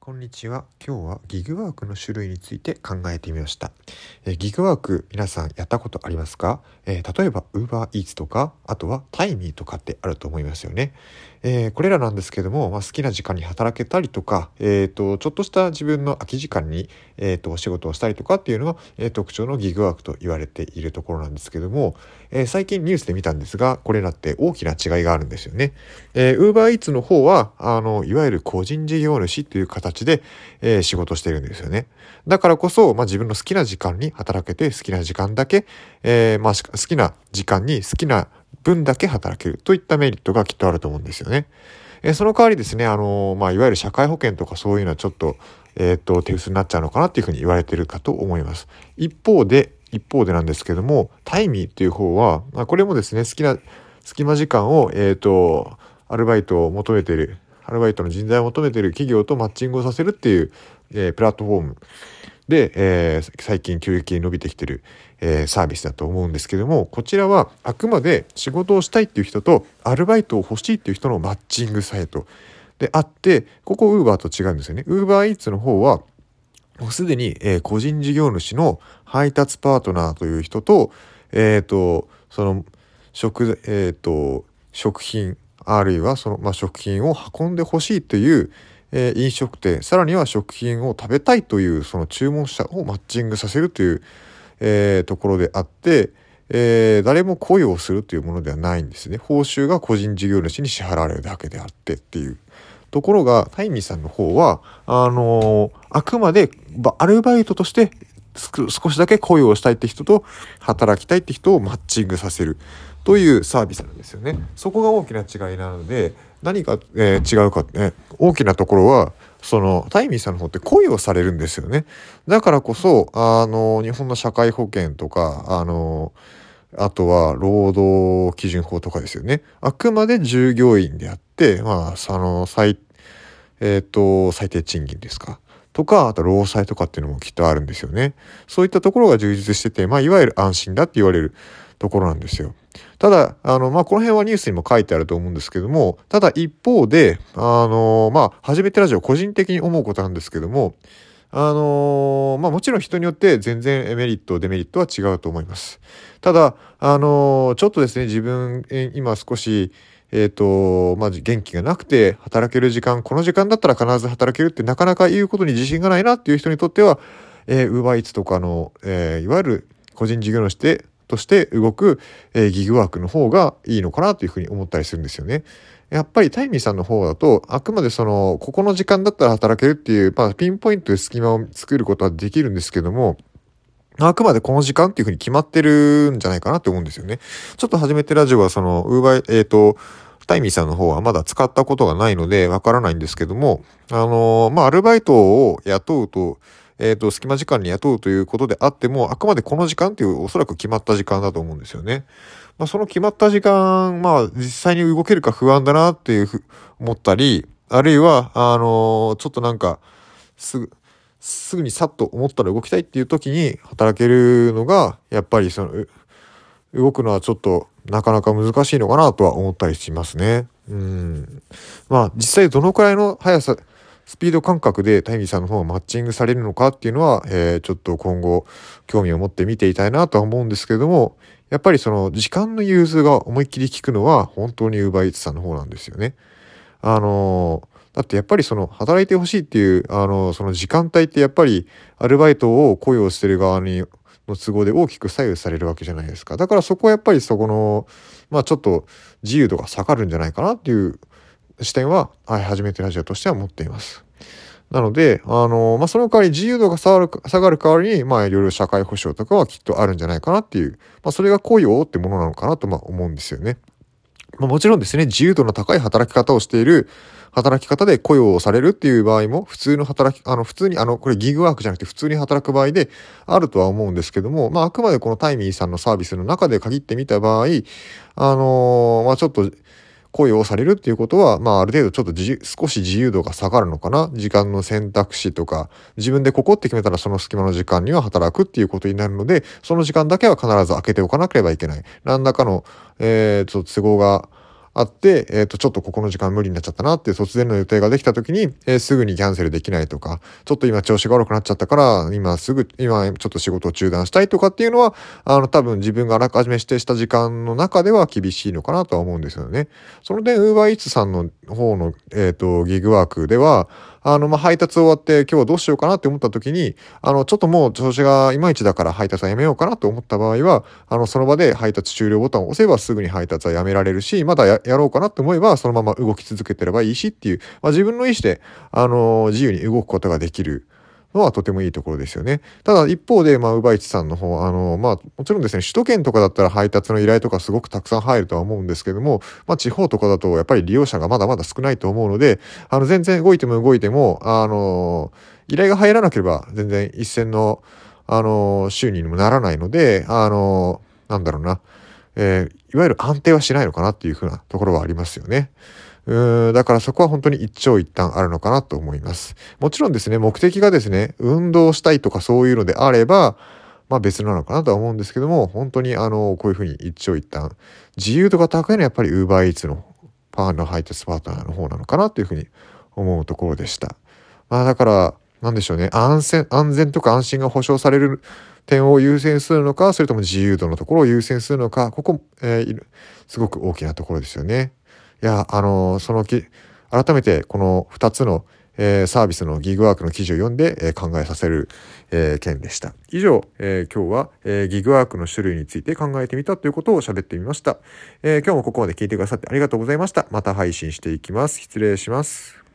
こんにちは。今日はギグワークの種類について考えてみました。えー、ギグワーク皆さんやったことありますか、えー、例えば UberEats とか、あとは Timey とかってあると思いますよね。えー、これらなんですけども、まあ、好きな時間に働けたりとか、えーと、ちょっとした自分の空き時間に、えーと、お仕事をしたりとかっていうのが、えー、特徴のギグワークと言われているところなんですけども、えー、最近ニュースで見たんですがこれらって大きな違いがあるんですよね。えー、UberEats の方はあのいわゆる個人事業主という形で、えー、仕事してるんですよね。だからこそ、まあ、自分の好きな時間に働けて好きな時間だけ、えーまあ、好きな時間に好きな分だけ働けるといったメリットがきっとあると思うんですよね。えー、その代わりですね、あのー、まあ、いわゆる社会保険とかそういうのはちょっと、えっ、ー、と、手薄になっちゃうのかなっていうふうに言われてるかと思います。一方で、一方でなんですけども、タイミーっていう方は、まあ、これもですね、好きな隙間時間を、えっ、と、アルバイトを求めてる、アルバイトの人材を求めてる企業とマッチングをさせるっていう、えプラットフォームで、えー、最近急激に伸びてきてる、えー、サービスだと思うんですけどもこちらはあくまで仕事をしたいっていう人とアルバイトを欲しいっていう人のマッチングサイトであってここウーバーと違うんですよね。ウーバーイーツの方はもうすでに、えー、個人事業主の配達パートナーという人と,、えーと、その食,、えーと、食品あるいはその、まあ、食品を運んでほしいというえー、飲食店さらには食品を食べたいというその注文者をマッチングさせるという、えー、ところであって、えー、誰も雇用するというものではないんですね報酬が個人事業主に支払われるだけであってっていうところがタイミーさんの方はあのあくまでアルバイトとして少しだけ雇用したいって人と働きたいって人をマッチングさせるというサービスなんですよね。そこが大きな違いなので何が、えー、違うかね大きなところはそのタイミーさんの方って恋をされるんですよね。だからこそあの日本の社会保険とかあのあとは労働基準法とかですよね。あくまで従業員であって、まあ、その最、えっ、ー、と、最低賃金ですか。とか、あと労災とかっていうのもきっとあるんですよね。そういったところが充実してて、まあ、いわゆる安心だって言われるところなんですよ。ただ、あの、まあ、この辺はニュースにも書いてあると思うんですけども、ただ一方で、あの、まあ、初めてラジオ個人的に思うことなんですけども、あのまあ、もちろん人によって全然メリット、デメリットは違うと思います。ただ、あのちょっとですね、自分、今少し、えっ、ー、と、まあ、元気がなくて、働ける時間、この時間だったら必ず働けるってなかなか言うことに自信がないなっていう人にとっては、えー、ウーバーイーツとかの、えー、いわゆる個人事業主でとして動く、えー、ギグワークの方がいいのかなというふうに思ったりするんですよね。やっぱりタイミーさんの方だと、あくまでその、ここの時間だったら働けるっていう、まあ、ピンポイントで隙間を作ることはできるんですけども、あくまでこの時間っていうふうに決まってるんじゃないかなって思うんですよね。ちょっと初めてラジオはその、ウーバー、えっ、ー、と、タイミーさんの方はまだ使ったことがないのでわからないんですけども、あのー、まあ、アルバイトを雇うと、えっ、ー、と、隙間時間に雇うということであっても、あくまでこの時間っていうおそらく決まった時間だと思うんですよね。まあ、その決まった時間、まあ、実際に動けるか不安だなっていうふ思ったり、あるいは、あのー、ちょっとなんか、すぐ、すぐにさっと思ったら動きたいっていう時に働けるのが、やっぱりその、動くのはちょっとなかなか難しいのかなとは思ったりしますね。うん。まあ実際どのくらいの速さ、スピード感覚でタイミーさんの方がマッチングされるのかっていうのは、えー、ちょっと今後興味を持って見ていたいなとは思うんですけれども、やっぱりその時間の融通が思いっきり効くのは本当に UberEats さんの方なんですよね。あのー、だってやっぱりその働いてほしいっていう、あの、その時間帯ってやっぱりアルバイトを雇用してる側にの都合で大きく左右されるわけじゃないですか。だからそこはやっぱりそこの、まあちょっと自由度が下がるんじゃないかなっていう視点は、はい、初めてラジオとしては持っています。なので、あの、まあ、その代わり自由度が下がる、下がる代わりに、まあ、いろいろ社会保障とかはきっとあるんじゃないかなっていう、まあ、それが雇用ってものなのかなと、ま、思うんですよね。まあ、もちろんですね、自由度の高い働き方をしている、働き方で雇用をされるっていう場合も、普通の働き、あの、普通に、あの、これギグワークじゃなくて普通に働く場合であるとは思うんですけども、まあ、あくまでこのタイミーさんのサービスの中で限ってみた場合、あのー、まあ、ちょっと、恋をされるっていうことは、まあ、ある程度ちょっとじ少し自由度が下がるのかな。時間の選択肢とか、自分でここって決めたらその隙間の時間には働くっていうことになるので、その時間だけは必ず開けておかなければいけない。何らかの、えー、ちょっと都合があって、えっ、ー、と、ちょっとここの時間無理になっちゃったなっていう突然の予定ができた時に、えー、すぐにキャンセルできないとか、ちょっと今調子が悪くなっちゃったから、今すぐ、今ちょっと仕事を中断したいとかっていうのは、あの、多分自分があらかじめ指定した時間の中では厳しいのかなとは思うんですよね。その点、ウーバーイーツさんの方の、えっ、ー、と、ギグワークでは、あの、ま、配達終わって今日はどうしようかなって思った時に、あの、ちょっともう調子がいまいちだから配達はやめようかなと思った場合は、あの、その場で配達終了ボタンを押せばすぐに配達はやめられるし、まだやろうかなって思えばそのまま動き続けてればいいしっていう、まあ、自分の意思で、あの、自由に動くことができる。のはとてもいいところですよね。ただ一方で、まあ、ウバイチさんの方、あの、まあ、もちろんですね、首都圏とかだったら配達の依頼とかすごくたくさん入るとは思うんですけども、まあ、地方とかだとやっぱり利用者がまだまだ少ないと思うので、あの、全然動いても動いても、あの、依頼が入らなければ全然一線の、あの、収入にもならないので、あの、なんだろうな、えー、いわゆる安定はしないのかなっていうふうなところはありますよね。うんだからそこは本当に一長一短あるのかなと思います。もちろんですね、目的がですね、運動したいとかそういうのであれば、まあ別なのかなとは思うんですけども、本当にあの、こういうふうに一長一短、自由度が高いのはやっぱり UberEats のパーの配達パートナーの方なのかなというふうに思うところでした。まあだから、なんでしょうね、安全、安全とか安心が保障される点を優先するのか、それとも自由度のところを優先するのか、ここ、えー、すごく大きなところですよね。いや、あの、そのき、改めてこの2つの、えー、サービスのギグワークの記事を読んで、えー、考えさせる、えー、件でした。以上、え今日は、えギグワークの種類について考えてみたということを喋ってみました、え今日もここまで聞いてくださってありがとうございました。また配信していきます。失礼します。